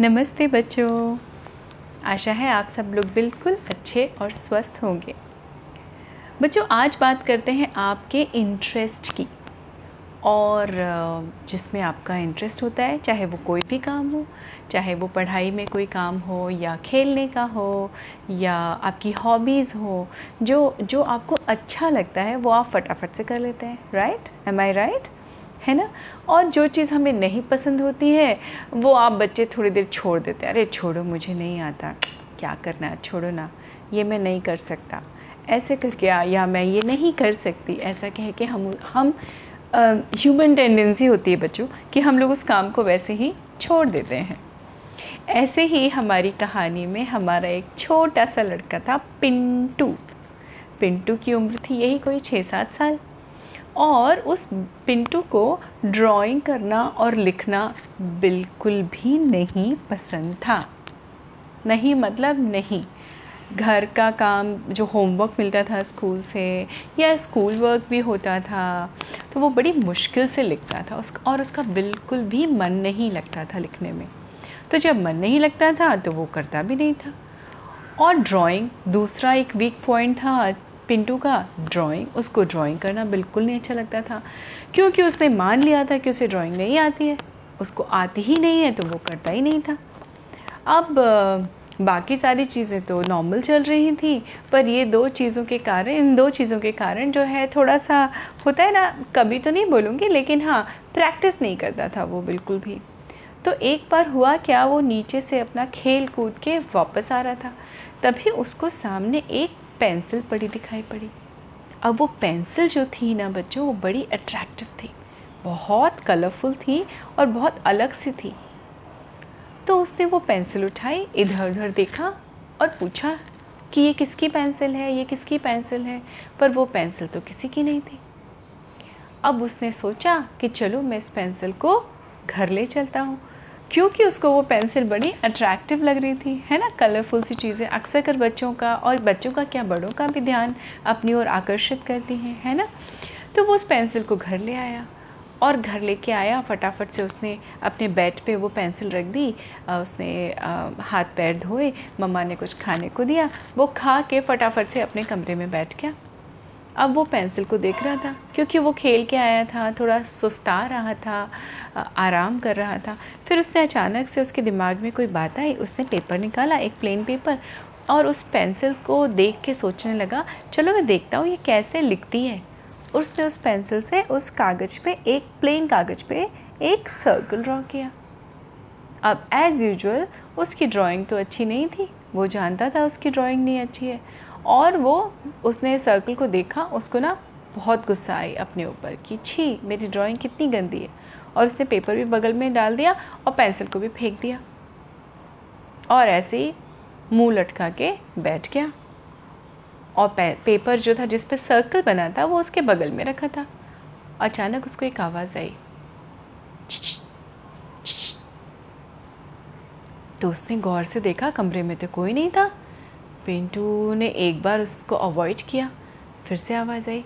नमस्ते बच्चों। आशा है आप सब लोग बिल्कुल अच्छे और स्वस्थ होंगे। बच्चों, आज बात करते हैं आपके इंटरेस्ट की। और जिसमें आपका इंटरेस्ट होता है, चाहे वो कोई भी काम हो, चाहे वो पढ़ाई में कोई काम हो, या खेलने का हो, या आपकी हॉबीज़ हो, जो जो आपको अच्छा लगता है, वो आप फटाफट से कर लेते हैं राइट एम आई राइट है ना? और जो चीज़ हमें नहीं पसंद होती है, वो आप बच्चे थोड़ी देर छोड़ देते हैं। अरे, छोड़ो, मुझे नहीं आता। क्या करना है? छोड़ो ना। ये मैं नहीं कर सकता। ऐसे करके, या मैं ये नहीं कर सकती। ऐसा कह के हम हम ह्यूमन टेंडेंसी होती है बच्चों, कि हम लोग उस काम को वैसे ही छोड़ देते हैं। ऐसे ही हमारी कहानी में हमारा एक छोटा सा लड़का था, पिंटू। पिंटू की उम्र थी यही कोई छः सात साल। और उस पिंटू को ड्राइंग करना और लिखना बिल्कुल भी नहीं पसंद था। नहीं मतलब नहीं। घर का काम, जो होमवर्क मिलता था स्कूल से, या स्कूल वर्क भी होता था तो वो बड़ी मुश्किल से लिखता था। उस और उसका बिल्कुल भी मन नहीं लगता था लिखने में। तो जब मन नहीं लगता था तो वो करता भी नहीं था। और ड्राइंग दूसरा एक वीक पॉइंट था पिंटू का ड्राइंग उसको ड्राइंग करना बिल्कुल नहीं अच्छा लगता था। क्योंकि उसने मान लिया था कि उसे ड्राइंग नहीं आती है। उसको आती ही नहीं है तो वो करता ही नहीं था। अब बाकी सारी चीज़ें तो नॉर्मल चल रही थी, पर ये दो चीज़ों के कारण, इन दो चीज़ों के कारण जो है थोड़ा सा होता है ना, कभी तो नहीं बोलूँगी, लेकिन हाँ प्रैक्टिस नहीं करता था वो बिल्कुल भी। तो एक बार हुआ क्या, वो नीचे से अपना खेल कूद के वापस आ रहा था। तभी उसको सामने एक पेंसिल पड़ी दिखाई पड़ी। अब वो पेंसिल जो थी ना बच्चों, वो बड़ी अट्रैक्टिव थी। बहुत कलरफुल थी और बहुत अलग सी थी। तो उसने वो पेंसिल उठाई इधर उधर देखा और पूछा कि ये किसकी पेंसिल है, ये किसकी पेंसिल है? पर वो पेंसिल तो किसी की नहीं थी। अब उसने सोचा कि चलो मैं इस पेंसिल को घर ले चलता हूँ। क्योंकि उसको वो पेंसिल बड़ी अट्रैक्टिव लग रही थी, है ना? कलरफुल सी चीज़ें अक्सर कर बच्चों का और बच्चों का क्या, बड़ों का भी ध्यान अपनी ओर आकर्षित करती हैं, है ना? तो वो उस पेंसिल को घर ले आया और घर लेके आया। फटाफट से उसने अपने बेड पे वो पेंसिल रख दी उसने हाथ पैर धोए, मम्मा ने कुछ खाने को दिया, वो खा के फटाफट से अपने कमरे में बैठ गया। अब वो पेंसिल को देख रहा था, क्योंकि वो खेल के आया था, थोड़ा सुस्ता रहा था आराम कर रहा था। फिर उसने अचानक से उसके दिमाग में कोई बात आई, उसने पेपर निकाला, एक प्लेन पेपर और उस पेंसिल को देख के सोचने लगा, चलो मैं देखता हूँ ये कैसे लिखती है। उसने उस पेंसिल से उस कागज़ पे, एक प्लेन कागज़ पे एक सर्कल ड्रॉ किया। अब एज़ यूजल उसकी ड्राइंग तो अच्छी नहीं थी, वो जानता था उसकी ड्राइंग नहीं अच्छी है। और वो, उसने सर्कल को देखा, उसको ना बहुत गुस्सा आई अपने ऊपर कि, छी, मेरी ड्राइंग कितनी गंदी है। और उसने पेपर भी बगल में डाल दिया और पेंसिल को भी फेंक दिया। और ऐसे ही मुँह लटका के बैठ गया। और पेपर जो था, जिस पे सर्कल बना था, वो उसके बगल में रखा था। अचानक उसको एक आवाज़ आई। तो उसने गौर से देखा, कमरे में तो कोई नहीं था। पिंटू ने एक बार उसको अवॉइड किया, फिर से आवाज़ आई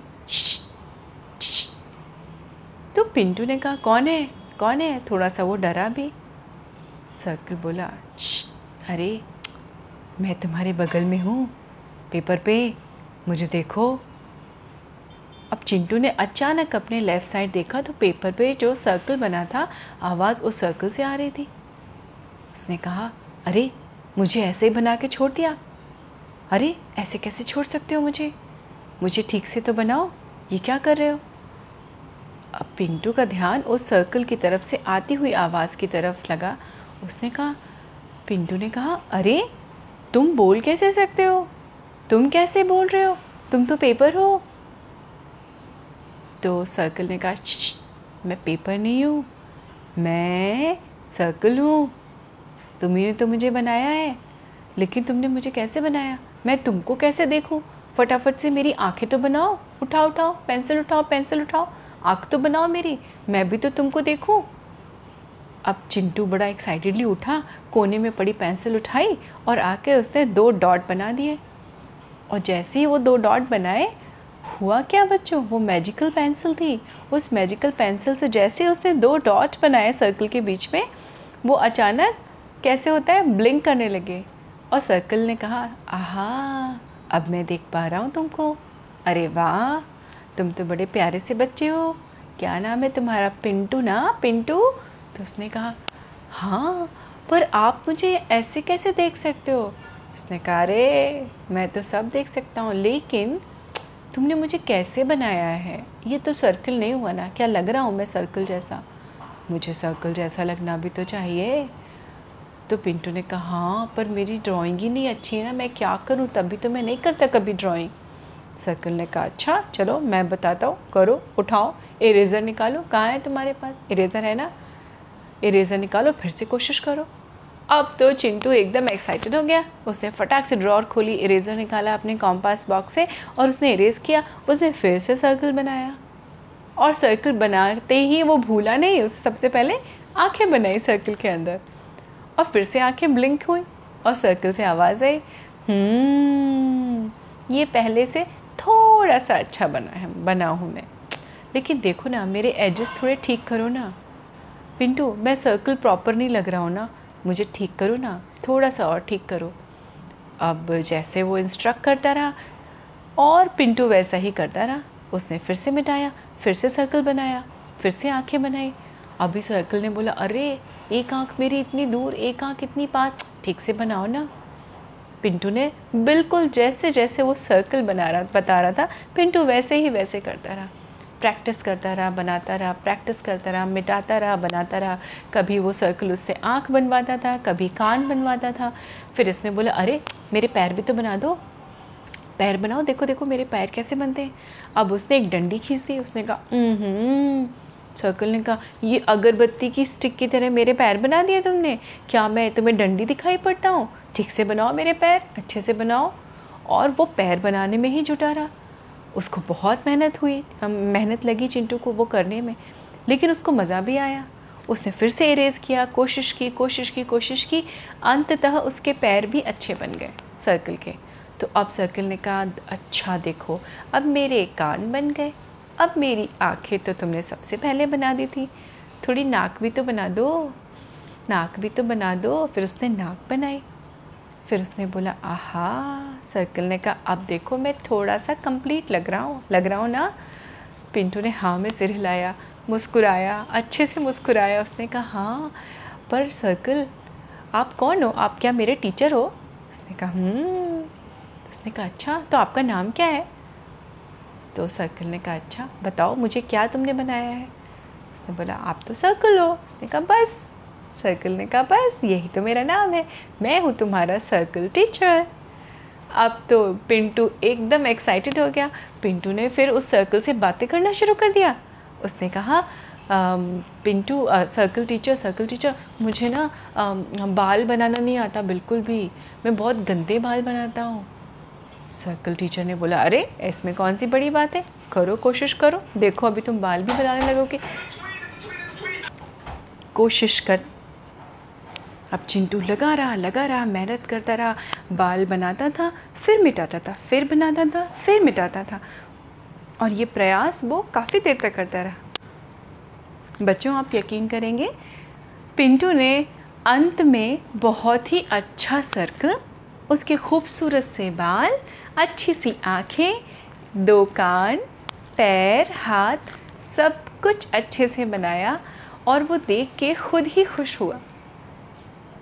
तो पिंटू ने कहा, कौन है? कौन है? थोड़ा सा वो डरा भी। सर्कल बोला अरे, मैं तुम्हारे बगल में हूँ, पेपर पे, मुझे देखो। अब चिंटू ने अचानक अपने लेफ़्ट साइड देखा तो पेपर पे जो सर्कल बना था, आवाज़ उस सर्कल से आ रही थी। उसने कहा, अरे, मुझे ऐसे ही बना के छोड़ दिया अरे, ऐसे कैसे छोड़ सकते हो मुझे? मुझे ठीक से तो बनाओ, ये क्या कर रहे हो? अब पिंटू का ध्यान उस सर्कल की तरफ़ से आती हुई आवाज़ की तरफ़ लगा। उसने कहा, पिंटू ने कहा, अरे, तुम बोल कैसे सकते हो? तुम कैसे बोल रहे हो? तुम तो पेपर हो. तो सर्कल ने कहा मैं पेपर नहीं हूँ, मैं सर्कल हूँ। तुम्हें तो मुझे बनाया है, लेकिन तुमने मुझे कैसे बनाया? मैं तुमको कैसे देखूँ? फटाफट से मेरी आँखें तो बनाओ। उठाओ उठाओ, पेंसिल उठाओ पेंसिल उठाओ। आँख तो बनाओ मेरी। मैं भी तो तुमको देखूँ। अब चिंटू बड़ा एक्साइटेडली उठा, कोने में पड़ी पेंसिल उठाई और आके उसने दो डॉट बना दिए। और जैसे ही वो दो डॉट बनाए, हुआ क्या बच्चों? वो मैजिकल पेंसिल थी। उस मैजिकल पेंसिल से जैसे उसने दो डॉट बनाए सर्कल के बीच में, वो अचानक कैसे होता है? ब्लिंक करने लगे। और सर्कल ने कहा, आहा, अब मैं देख पा रहा हूँ तुमको। अरे वाह, तुम तो बड़े प्यारे से बच्चे हो। क्या नाम है तुम्हारा? पिंटू ना, पिंटू? तो उसने कहा हाँ पर आप मुझे ऐसे कैसे देख सकते हो? उसने कहा, अरे, मैं तो सब देख सकता हूँ, लेकिन तुमने मुझे कैसे बनाया है? ये तो सर्कल नहीं हुआ ना। क्या लग रहा हूँ मैं सर्कल जैसा? मुझे सर्कल जैसा लगना भी तो चाहिए। तो पिंटू ने कहा हाँ पर मेरी ड्राइंग ही नहीं अच्छी है ना, मैं क्या करूँ? तभी तो मैं नहीं करता कभी ड्राइंग सर्कल ने कहा अच्छा चलो, मैं बताता हूँ, करो, उठाओ इरेज़र निकालो, कहाँ है तुम्हारे पास? इरेज़र है ना? इरेज़र निकालो, फिर से कोशिश करो. अब तो चिंटू एकदम एक्साइटेड हो गया। उसने फटाक से ड्रॉर खोली इरेज़र निकाला अपने कॉम्पास बॉक्स से और उसने इरेज़ किया, उसने फिर से सर्कल बनाया। और सर्कल बनाते ही वो भूला नहीं उससे सबसे पहले आँखें बनाई सर्कल के अंदर। और फिर से आँखें ब्लिंक हुई और सर्कल से आवाज़ आई हम्म, ये पहले से थोड़ा सा अच्छा बना है बना हूँ मैं। लेकिन देखो ना मेरे एजेस थोड़े ठीक करो ना। पिंटू मैं सर्कल प्रॉपर नहीं लग रहा हूँ ना। मुझे ठीक करो ना थोड़ा सा और ठीक करो। अब जैसे वो इंस्ट्रक्ट करता रहा और पिंटू वैसा ही करता रहा उसने फिर से मिटाया फिर से सर्कल बनाया फिर से आँखें बनाई। अभी सर्कल ने बोला अरे एक आँख मेरी इतनी दूर, एक आँख इतनी पास। ठीक से बनाओ ना। पिंटू ने बिल्कुल जैसे जैसे वो सर्कल बना रहा, बता रहा था, पिंटू वैसे ही वैसे करता रहा। प्रैक्टिस करता रहा, बनाता रहा प्रैक्टिस करता रहा, मिटाता रहा, बनाता रहा। कभी वो सर्कल उससे आँख बनवाता था, कभी कान बनवाता था। फिर इसने बोला, अरे, मेरे पैर भी तो बना दो। पैर बनाओ, देखो देखो, मेरे पैर कैसे बनते हैं। अब उसने एक डंडी खींच दी, उसने कहा सर्कल ने कहा, ये अगरबत्ती की स्टिक की तरह मेरे पैर बना दिए तुमने? क्या मैं तुम्हें डंडी दिखाई पड़ता हूँ? ठीक से बनाओ मेरे पैर, अच्छे से बनाओ। और वो पैर बनाने में ही जुटा रहा। उसको बहुत मेहनत हुई, हम मेहनत लगी चिंटू को वो करने में, लेकिन उसको मज़ा भी आया। उसने फिर से इरेज़ किया, कोशिश की कोशिश की कोशिश की, अंततः उसके पैर भी अच्छे बन गए सर्कल के। तो अब सर्कल ने कहा अच्छा देखो, अब मेरे कान बन गए। अब मेरी आँखें तो तुमने सबसे पहले बना दी थी। थोड़ी नाक भी तो बना दो। नाक भी तो बना दो। फिर उसने नाक बनाई। फिर उसने बोला, आहा सर्कल ने कहा, अब देखो मैं थोड़ा सा कंप्लीट लग रहा हूँ। लग रहा हूँ ना? पिंटू ने हाँ में सिर हिलाया, मुस्कुराया, अच्छे से मुस्कुराया। उसने कहा हाँ पर सर्कल आप कौन हो? आप क्या मेरे टीचर हो? उसने कहा हम्म। उसने कहा अच्छा तो आपका नाम क्या है? तो सर्कल ने कहा अच्छा बताओ, मुझे क्या तुमने बनाया है? उसने बोला, आप तो सर्कल हो। उसने कहा, बस। सर्कल ने कहा, बस, यही तो मेरा नाम है। मैं हूँ तुम्हारा सर्कल टीचर अब तो पिंटू एकदम एक्साइटेड हो गया। पिंटू ने फिर उस सर्कल से बातें करना शुरू कर दिया। उसने कहा Pintu circle teacher circle teacher मुझे ना बाल बनाना नहीं आता, बिल्कुल भी। मैं बहुत गंदे बाल बनाता हूँ। सर्कल टीचर ने बोला, अरे, इसमें कौन सी बड़ी बात है? करो, कोशिश करो। देखो, अभी तुम बाल भी बनाने लगोगे। कोशिश कर। अब चिंटू लगा रहा लगा रहा, मेहनत करता रहा। बाल बनाता था, फिर मिटाता था, फिर बनाता था, फिर मिटाता था। और ये प्रयास वो काफ़ी देर तक करता रहा। बच्चों, आप यकीन करेंगे, पिंटू ने अंत में बहुत ही अच्छा सर्कल उसके खूबसूरत से बाल अच्छी सी आँखें, दो कान, पैर, हाथ, सब कुछ अच्छे से बनाया और वो देख के खुद ही खुश हुआ।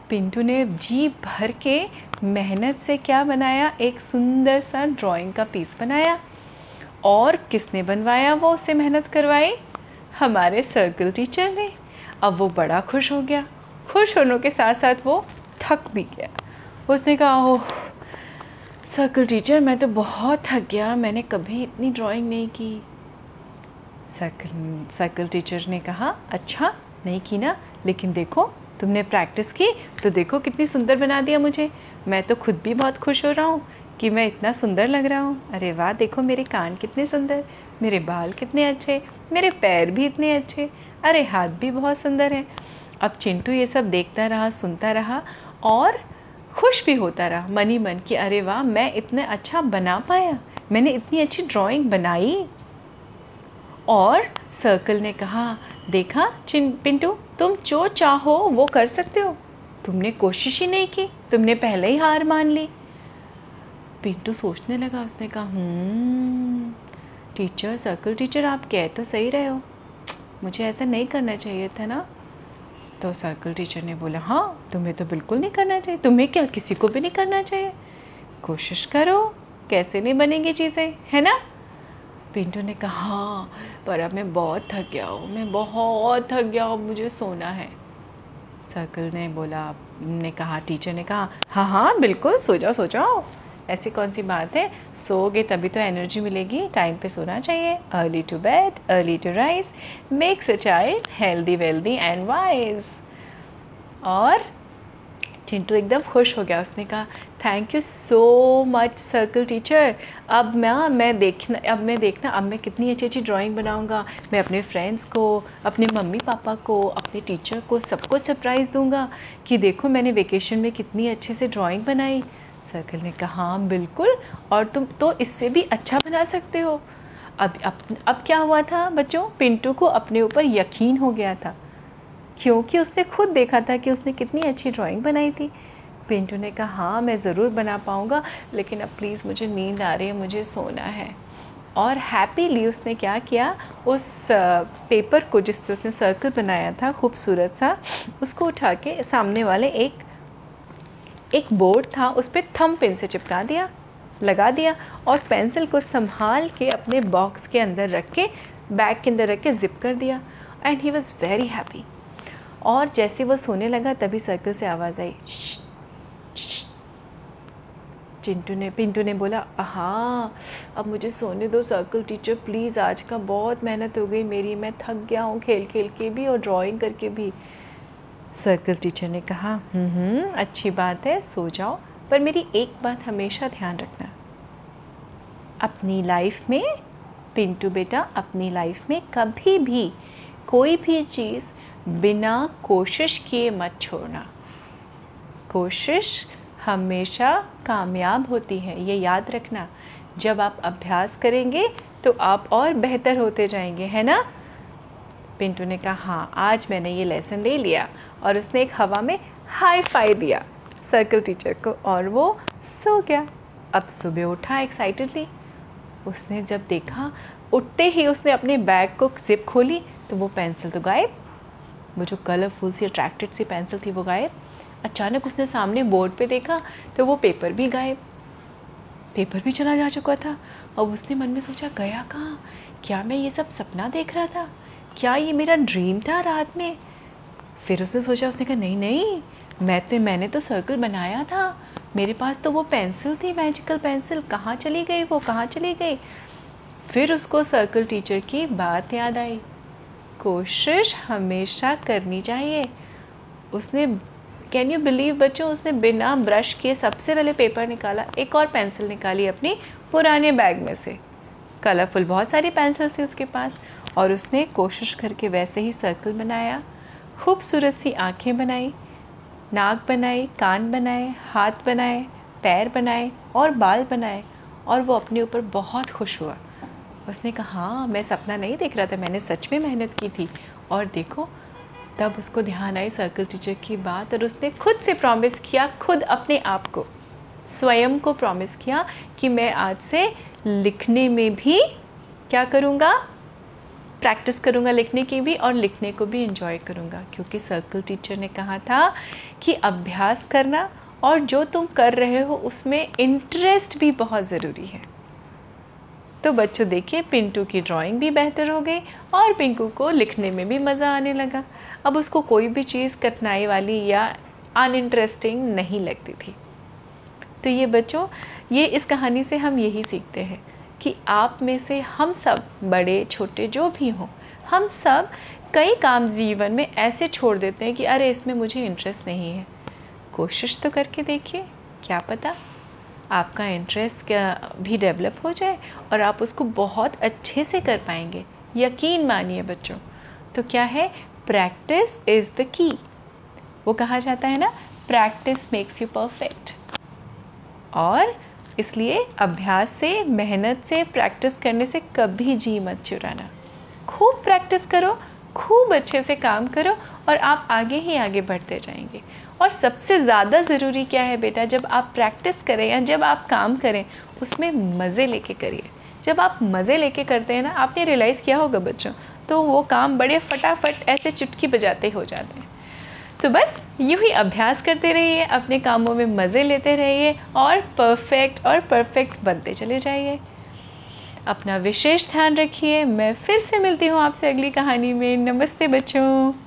पिंटू ने जी भर के मेहनत से क्या बनाया? एक सुंदर सा ड्राइंग का पीस बनाया। और किसने बनवाया वो उससे मेहनत करवाई? हमारे सर्कल टीचर ने। अब वो बड़ा खुश हो गया। खुश होने के साथ साथ वो थक भी गया। उसने कहा, ओह सर्कल टीचर मैं तो बहुत थक गया। मैंने कभी इतनी ड्राइंग नहीं की। सर्कल सर्कल टीचर ने कहा अच्छा नहीं की ना, लेकिन देखो, तुमने प्रैक्टिस की तो देखो कितनी सुंदर बना दिया मुझे। मैं तो खुद भी बहुत खुश हो रहा हूँ कि मैं इतना सुंदर लग रहा हूँ। अरे वाह, देखो मेरे कान कितने सुंदर, मेरे बाल कितने अच्छे, मेरे पैर भी इतने अच्छे, अरे हाथ भी बहुत सुंदर हैं। अब चिंटू ये सब देखता रहा, सुनता रहा और खुश भी होता रहा, मनी मन कि, अरे वाह, मैं इतना अच्छा बना पाया, मैंने इतनी अच्छी ड्राइंग बनाई। और सर्कल ने कहा, देखा, चिन, पिंटू, तुम जो चाहो वो कर सकते हो। तुमने कोशिश ही नहीं की, तुमने पहले ही हार मान ली। पिंटू सोचने लगा, उसने कहा टीचर सर्कल टीचर आप कह तो सही रहे हो। मुझे ऐसा नहीं करना चाहिए था ना? तो सर्कल टीचर ने बोला हाँ तुम्हें तो बिल्कुल नहीं करना चाहिए। तुम्हें क्या किसी को भी नहीं करना चाहिए? कोशिश करो, कैसे नहीं बनेंगी चीज़ें, है ना? पिंटू ने कहा हाँ पर अब मैं बहुत थक गया हूँ, मैं बहुत थक गया हूँ, मुझे सोना है। सर्कल ने बोला, ने कहा टीचर ने कहा हाँ हाँ बिल्कुल, सो जाओ सो जाओ। ऐसी कौन सी बात है? सोओगे तभी तो एनर्जी मिलेगी। टाइम पे सोना चाहिए। Early to bed early to rise makes a child healthy wealthy and wise और चिंटू एकदम खुश हो गया। उसने कहा thank you so much circle teacher अब मैं मैं देखना, अब मैं देखना, अब मैं कितनी अच्छी अच्छी ड्राइंग बनाऊँगा। मैं अपने फ्रेंड्स को, अपने मम्मी पापा को, अपने टीचर को सबको सरप्राइज़ दूँगा कि देखो मैंने वेकेशन में कितनी अच्छे से ड्राइंग बनाई। सर्कल ने कहा हाँ बिल्कुल, और तुम तो इससे भी अच्छा बना सकते हो। अब अब अब क्या हुआ था बच्चों? पिंटू को अपने ऊपर यकीन हो गया था, क्योंकि उसने खुद देखा था कि उसने कितनी अच्छी ड्राइंग बनाई थी। पिंटू ने कहा हाँ मैं ज़रूर बना पाऊँगा, लेकिन अब प्लीज़ मुझे नींद आ रही है, मुझे सोना है। और हैप्पीली उसने क्या किया? उस पेपर को जिस पर उसने सर्कल बनाया था, खूबसूरत सा, उसको उठा के सामने वाले एक एक बोर्ड था, उस पर थम पिन से चिपका दिया, लगा दिया और पेंसिल को संभाल के अपने बॉक्स के अंदर रख के बैग के अंदर रख के ज़िप कर दिया and he was very happy और जैसे वो सोने लगा, तभी सर्कल से आवाज़ आई चिंटू ने, पिंटू ने बोला हाँ अब मुझे सोने दो सर्कल टीचर प्लीज़ आज का बहुत मेहनत हो गई मेरी, मैं थक गया हूँ खेल खेल के भी और ड्राइंग करके भी। सर्कल टीचर ने कहा हम्म अच्छी बात है, सो जाओ, पर मेरी एक बात हमेशा ध्यान रखना। अपनी लाइफ में, पिंटू बेटा, अपनी लाइफ में कभी भी कोई भी चीज़ बिना कोशिश किए मत छोड़ना। कोशिश हमेशा कामयाब होती है, ये याद रखना। जब आप अभ्यास करेंगे तो आप और बेहतर होते जाएँगे, है ना? पिंटू ने कहा हाँ आज मैंने ये लेसन ले लिया और उसने एक हवा में हाई फाई दिया सर्कल टीचर को और वो सो गया। अब सुबह उठा एक्साइटेडली उसने जब देखा, उठते ही उसने अपने बैग को जिप खोली तो वो पेंसिल तो गायब। वो जो कलरफुल सी अट्रैक्टेड सी पेंसिल थी वो गायब। अचानक उसने सामने बोर्ड पे देखा तो वो पेपर भी गायब। पेपर भी चला जा चुका था। अब उसने मन में सोचा, गया कहाँ? क्या मैं ये सब सपना देख रहा था? क्या ये मेरा ड्रीम था रात में? फिर उसने सोचा, उसने कहा, नहीं नहीं, मैं तो मैंने तो सर्कल बनाया था। मेरे पास तो वो पेंसिल थी मैजिकल पेंसिल कहाँ चली गई वो? कहाँ चली गई? फिर उसको सर्कल टीचर की बात याद आई। कोशिश हमेशा करनी चाहिए। उसने कैन यू बिलीव बच्चों, उसने बिना ब्रश किए सबसे पहले पेपर निकाला, एक और पेंसिल निकाली अपनी पुराने बैग में से। कलरफुल बहुत सारी पेंसिल थी उसके पास। और उसने कोशिश करके वैसे ही सर्कल बनाया। खूबसूरत सी आँखें बनाई, नाक बनाई कान बनाए, हाथ बनाए, पैर बनाए और बाल बनाए और वो अपने ऊपर बहुत खुश हुआ। उसने कहा हाँ मैं सपना नहीं देख रहा था, मैंने सच में मेहनत की थी। और देखो, तब उसको ध्यान आई सर्कल टीचर की बात और उसने खुद से प्रॉमिस किया, खुद अपने आप को। स्वयं को प्रॉमिस किया कि मैं आज से लिखने में भी क्या करूँगा? प्रैक्टिस करूँगा लिखने की भी और लिखने को भी इन्जॉय करूँगा। क्योंकि सर्कल टीचर ने कहा था कि अभ्यास करना और जो तुम कर रहे हो उसमें इंटरेस्ट भी बहुत ज़रूरी है। तो बच्चों देखिए, पिंटू की ड्राइंग भी बेहतर हो गई और पिंकू को लिखने में भी मज़ा आने लगा। अब उसको कोई भी चीज़ कठिनाई वाली या अनइंटरेस्टिंग नहीं लगती थी। तो ये बच्चों, ये इस कहानी से हम यही सीखते हैं। कि आप में से हम सब, बड़े, छोटे, जो भी हों, हम सब कई काम जीवन में ऐसे छोड़ देते हैं कि अरे, इसमें मुझे इंटरेस्ट नहीं है। कोशिश तो करके देखिए, क्या पता आपका इंटरेस्ट क्या भी डेवलप हो जाए और आप उसको बहुत अच्छे से कर पाएँगे। यकीन मानिए बच्चों तो क्या है? प्रैक्टिस इज़ द की वो कहा जाता है ना प्रैक्टिस मेक्स यू परफेक्ट और इसलिए अभ्यास से, मेहनत से प्रैक्टिस करने से कभी जी मत चुराना। खूब प्रैक्टिस करो, खूब अच्छे से काम करो और आप आगे ही आगे बढ़ते जाएँगे। और सबसे ज़्यादा ज़रूरी क्या है बेटा, जब आप प्रैक्टिस करें या जब आप काम करें, उसमें मज़े लेके करिए। जब आप मज़े लेके करते हैं ना, आपने रियलाइज़ किया होगा बच्चों तो वो काम बड़े फटाफट ऐसे चुटकी बजाते हो जाते हैं। तो बस यूँ ही अभ्यास करते रहिए, अपने कामों में मज़े लेते रहिए और परफेक्ट और परफेक्ट बनते चले जाइए। अपना विशेष ध्यान रखिए। मैं फिर से मिलती हूँ आपसे अगली कहानी में। नमस्ते बच्चों।